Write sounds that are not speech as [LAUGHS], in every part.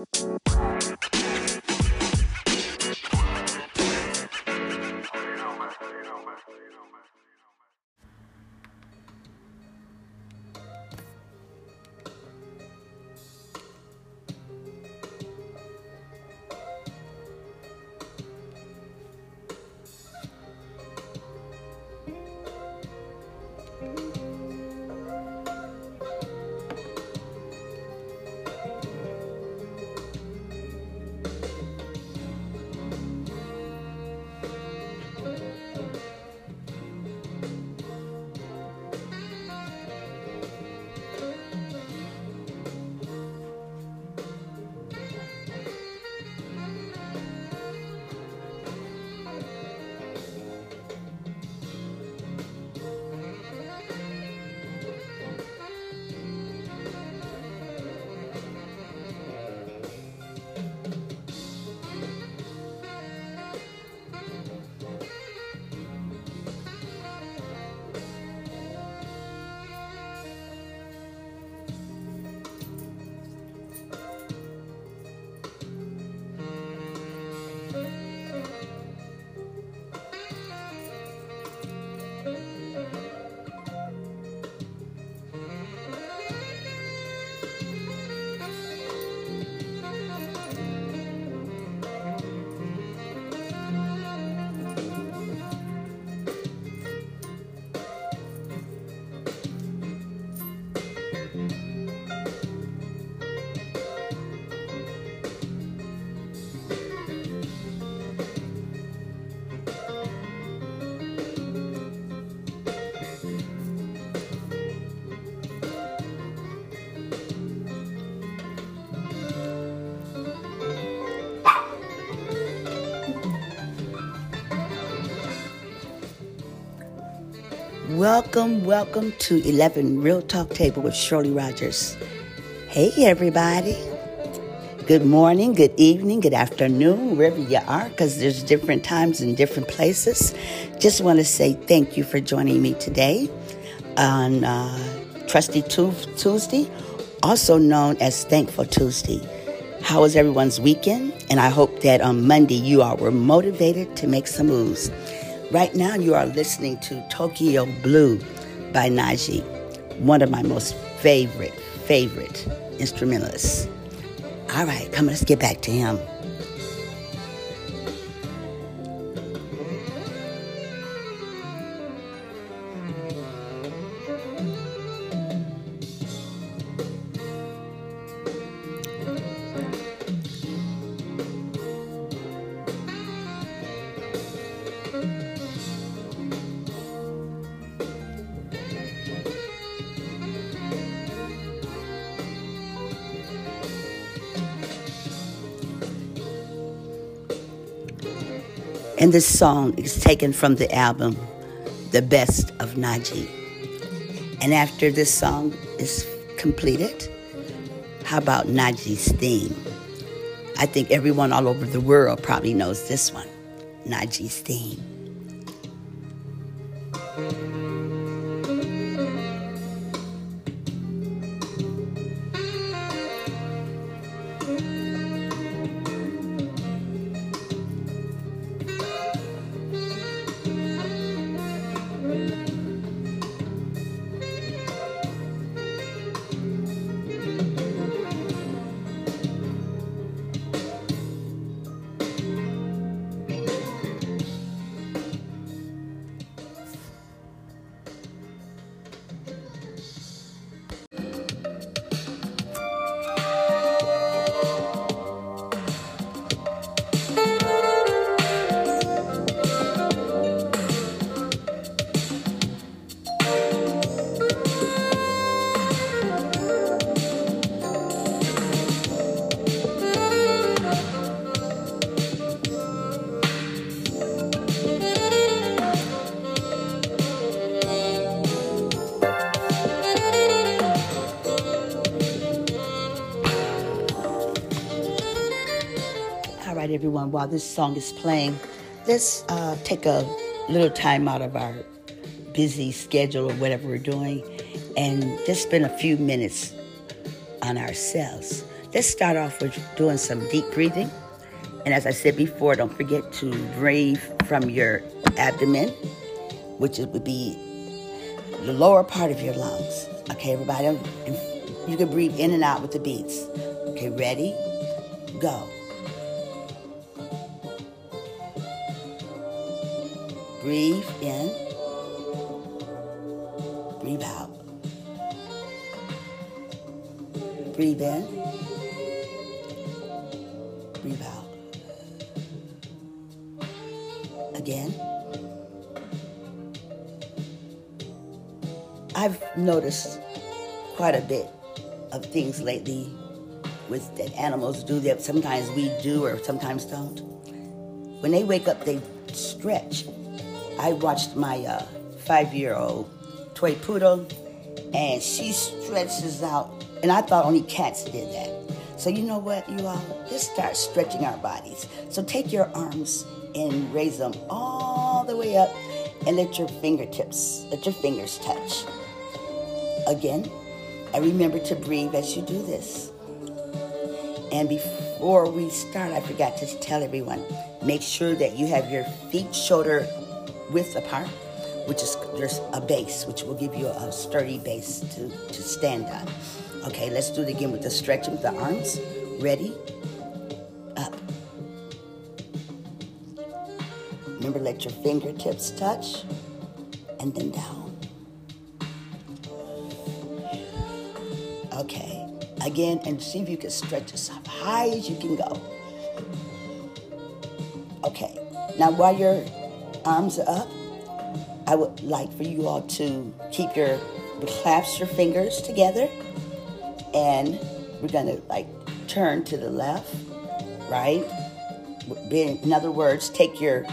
Música Welcome, welcome to 11 Real Talk Table with Shirley Rogers. Hey, everybody. Good morning, good evening, good afternoon, wherever you are, because there's different times and different places. Just want to say thank you for joining me today on uh, Trusty Tuesday, also known as Thankful Tuesday. How was everyone's weekend? And I hope that on Monday you all were motivated to make some moves. Right now, you are listening to Tokyo Blue by Najee, one of my most favorite, favorite instrumentalists. All right, come let's get back to him. And this song is taken from the album The Best of Najee. And after this song is completed, how about Najee's theme? I think everyone all over the world probably knows this one Najee's theme. Right, everyone, while this song is playing, let's uh, take a little time out of our busy schedule or whatever we're doing and just spend a few minutes on ourselves let's start off with doing some deep breathing. And as I said before, don't forget to breathe from your abdomen, which would be the lower part of your lungs. Okay, everybody? You can breathe in and out with the beats. Okay, ready? Go. Breathe in. Breathe out. Breathe in. Breathe out. Again. I've noticed quite a bit of things lately with that animals do that sometimes we do or sometimes don't. When they wake up, they stretch. I watched my uh, five-year-old toy poodle, and she stretches out and I thought only cats did that. So you know what, you all, just start stretching our bodies. So take your arms and raise them all the way up and let your fingertips, let your fingers touch. Again, and remember to breathe as you do this. And before we start, I forgot to tell everyone, make sure that you have your feet shoulder width apart, which is there's a base, which will give you a sturdy base to, to stand on. Okay, let's do it again with the stretch with the arms. Ready? Up. Remember, let your fingertips touch and then down. Okay, again, and see if you can stretch as high as you can go. Okay, now while your arms up, I would like for you all to keep your clasp your fingers together and we're gonna like turn to the left, right? In other words, take your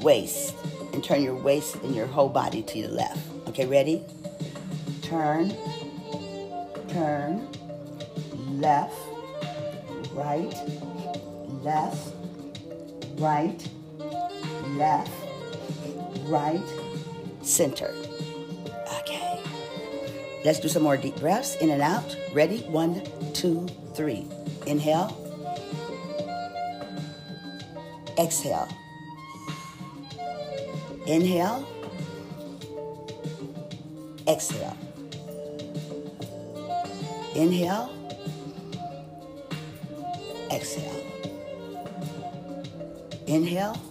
waist and turn your waist and your whole body to the left. Okay, ready? Turn, turn, left, right, left, right, left, right, center. Okay. Let's do some more deep breaths in and out. Ready? One, two, three. Inhale. Exhale. Inhale. Exhale. Inhale. Exhale. Inhale.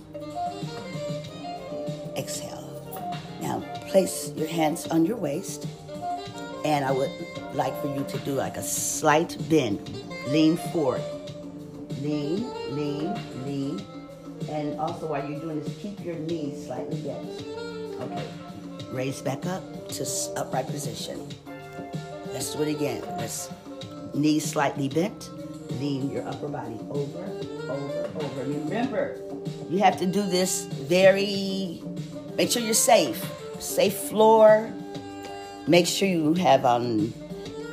Exhale. Now place your hands on your waist and I would like for you to do like a slight bend. Lean forward. Lean, lean, lean. And also while you're doing this, keep your knees slightly bent. Okay. Raise back up to upright position. Let's do it again. Let's knees slightly bent. Lean your upper body over, over, over. Remember, you have to do this very, make sure you're safe. Safe floor, Make sure you have um,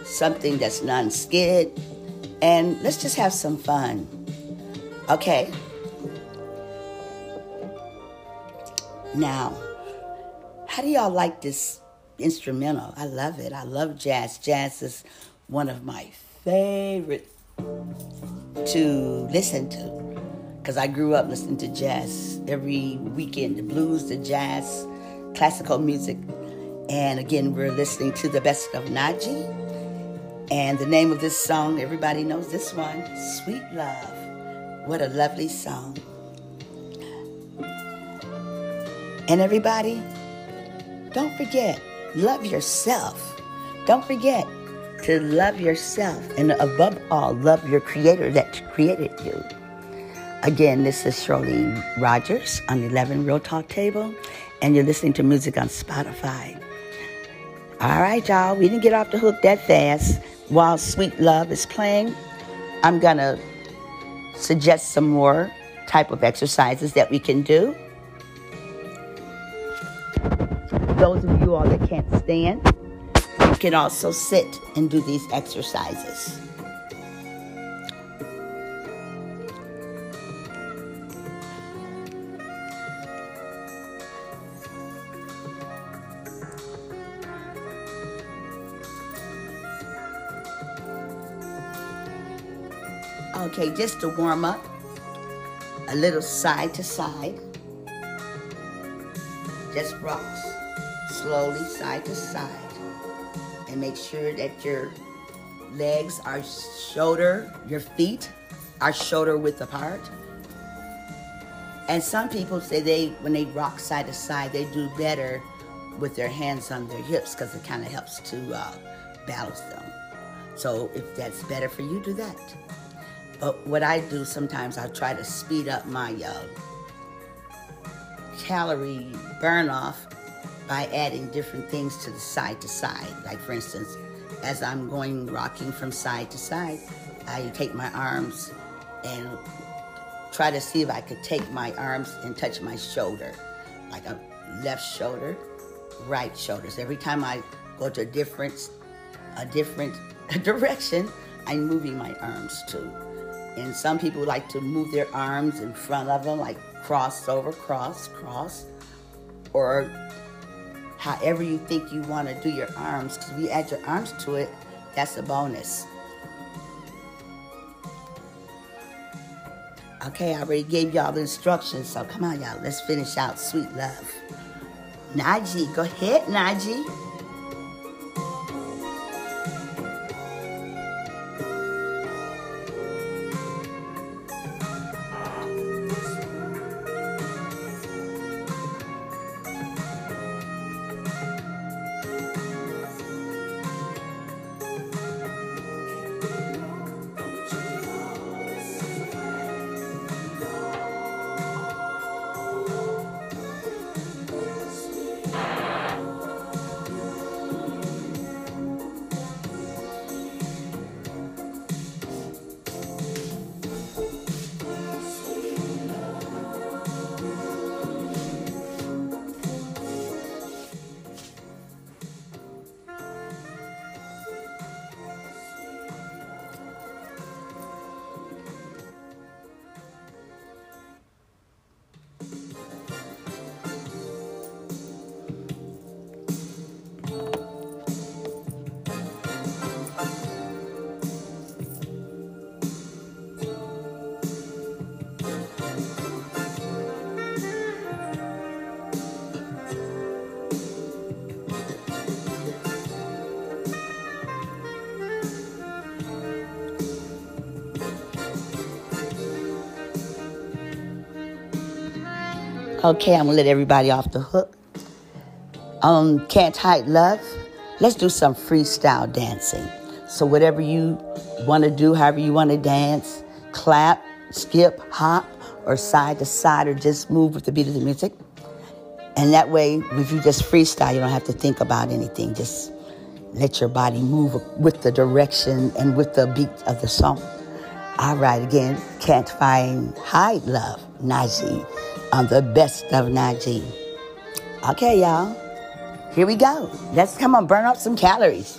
something that's non-skid. And let's just have some fun. Okay? Now, how do y'all like this instrumental? I love it. I love jazz. Jazz is one of my favorite to listen to because I grew up listening to jazz every weekend the blues, the jazz, classical music. And again, we're listening to the best of Najee. And the name of this song, everybody knows this one Sweet Love. What a lovely song. And everybody, don't forget, love yourself. Don't forget to love yourself. And above all, love your creator that created you. Again, this is Shirley Rogers on the 11 Real Talk Table, and you're listening to music on Spotify. All right, y'all, we didn't get off the hook that fast. While Sweet Love is playing, I'm going to suggest some more type of exercises that we can do. Those of you all that can't stand, you can also sit and do these exercises. Okay, just to warm up, a little side to side. Just rocks slowly side to side. And make sure that your legs are shoulder, your feet are shoulder width apart. And some people say they, when they rock side to side, they do better with their hands on their hips because it kind of helps to uh, balance them. So if that's better for you, do that. But what I do sometimes, I try to speed up my uh, calorie burn off by adding different things to the side to side. Like for instance, as I'm going rocking from side to side, I take my arms and try to see if I could take my arms and touch my shoulder, like a left shoulder, right shoulders. Every time I go to a different, a different [LAUGHS] direction, I'm moving my arms too. And some people like to move their arms in front of them, like cross over, cross, cross, or however you think you want to do your arms. Because if you add your arms to it, that's a bonus. Okay, I already gave y'all the instructions, so come on, y'all. Let's finish out Sweet Love. Najee, go ahead, Najee. Okay, I'm gonna let everybody off the hook. Um, Can't Hide Love. Let's do some freestyle dancing. So whatever you want to do, however you want to dance, clap, skip, hop, or side to side, or just move with the beat of the music. And that way, if you just freestyle, you don't have to think about anything. Just let your body move with the direction and with the beat of the song. All right, again, Can't Find Hide Love, Najee on the best of Najee. Okay, y'all. Here we go. Let's come on, burn up some calories.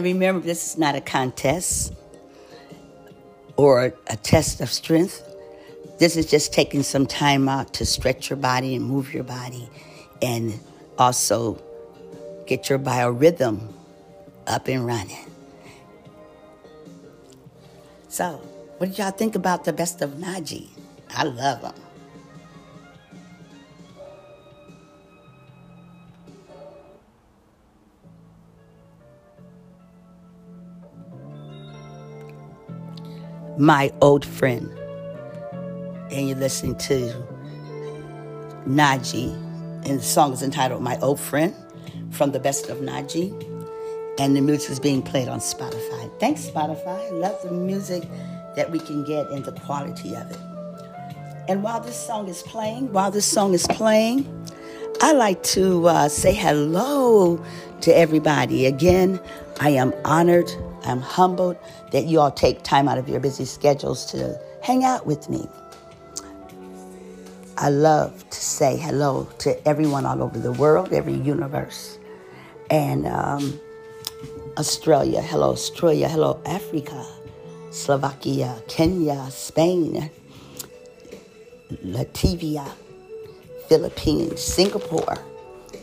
And remember, this is not a contest or a test of strength. This is just taking some time out to stretch your body and move your body and also get your biorhythm up and running. So, what did y'all think about the best of Najee? I love them. My old friend, and you're listening to Najee, and the song is entitled My Old Friend from the Best of Najee, and the music is being played on Spotify. Thanks, Spotify. Love the music that we can get and the quality of it. And while this song is playing, while this song is playing, I like to uh, say hello to everybody. Again, I am honored, I'm humbled that you all take time out of your busy schedules to hang out with me. I love to say hello to everyone all over the world, every universe. And um, Australia, hello, Australia, hello, Africa, Slovakia, Kenya, Spain, Latvia, Philippines, Singapore,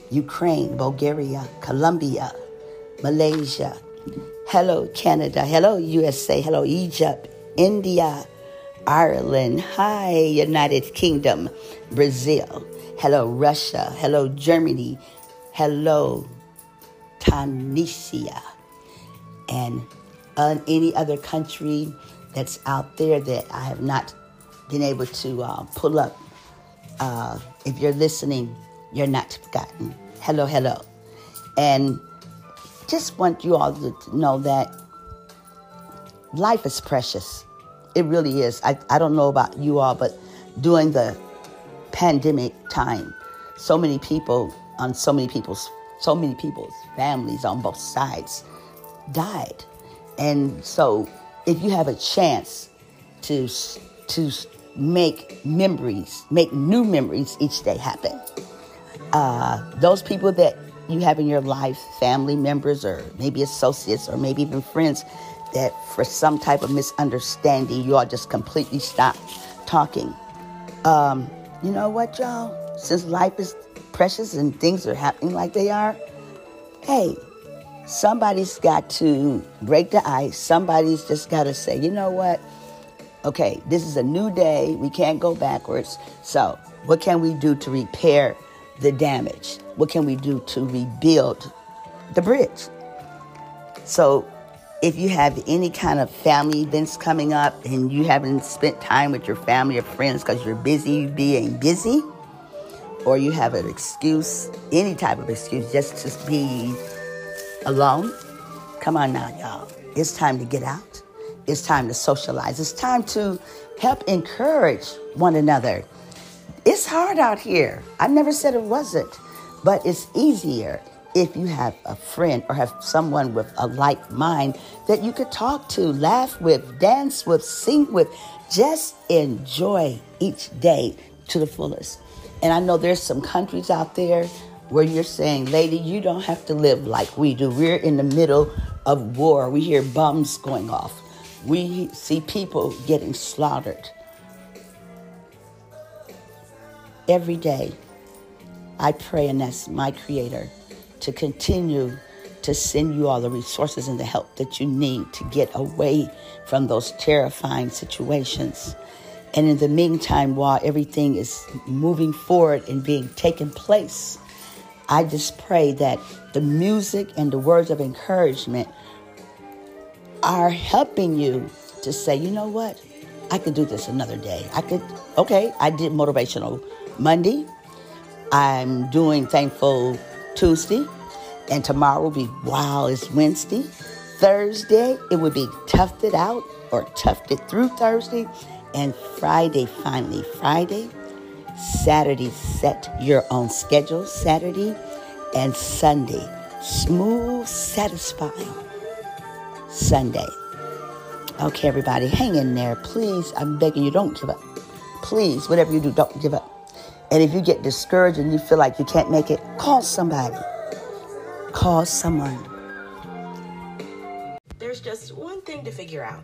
Ukraine, Bulgaria, Colombia, Malaysia. Hello, Canada. Hello, USA. Hello, Egypt, India, Ireland. Hi, United Kingdom, Brazil. Hello, Russia. Hello, Germany. Hello, Tunisia. And uh, any other country that's out there that I have not been able to uh, pull up. Uh, if you're listening, you're not forgotten. Hello, hello. And just want you all to know that life is precious. It really is. I, I don't know about you all, but during the pandemic time, so many people on so many people's so many people's families on both sides died. And so if you have a chance to to make memories, make new memories each day happen. Uh, those people that you have in your life, family members, or maybe associates, or maybe even friends, that for some type of misunderstanding, you all just completely stop talking. Um, you know what, y'all? Since life is precious and things are happening like they are, hey, somebody's got to break the ice. Somebody's just got to say, you know what? okay, this is a new day. We can't go backwards. So, what can we do to repair the damage? What can we do to rebuild the bridge? So, if you have any kind of family events coming up and you haven't spent time with your family or friends because you're busy being busy, or you have an excuse, any type of excuse, just to be alone, come on now, y'all. It's time to get out. It's time to socialize. It's time to help encourage one another. It's hard out here. I never said it wasn't, but it's easier if you have a friend or have someone with a like mind that you could talk to, laugh with, dance with, sing with. Just enjoy each day to the fullest. And I know there's some countries out there where you're saying, lady, you don't have to live like we do. We're in the middle of war. We hear bombs going off we see people getting slaughtered. Every day, I pray and ask my Creator to continue to send you all the resources and the help that you need to get away from those terrifying situations. And in the meantime, while everything is moving forward and being taken place, I just pray that the music and the words of encouragement are helping you to say, you know what? I could do this another day. I could, okay, I did motivational Monday. I'm doing thankful Tuesday. And tomorrow will be wow, it's Wednesday. Thursday, it would be toughed it out or toughed it through Thursday. And Friday, finally, Friday. Saturday, set your own schedule. Saturday and Sunday, smooth, satisfying Sunday. Okay, everybody, hang in there. Please, I'm begging you, don't give up. Please, whatever you do, don't give up. And if you get discouraged and you feel like you can't make it, call somebody. Call someone. there's just one thing to figure out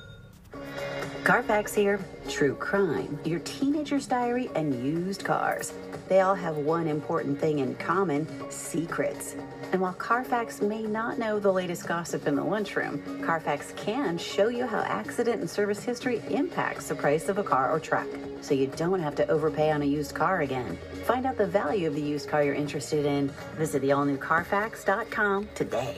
Carfax here. True crime, your teenager's diary, and used cars. They all have one important thing in common secrets. And while Carfax may not know the latest gossip in the lunchroom, Carfax can show you how accident and service history impacts the price of a car or truck. So you don't have to overpay on a used car again. Find out the value of the used car you're interested in. Visit the allnewcarfax.com today.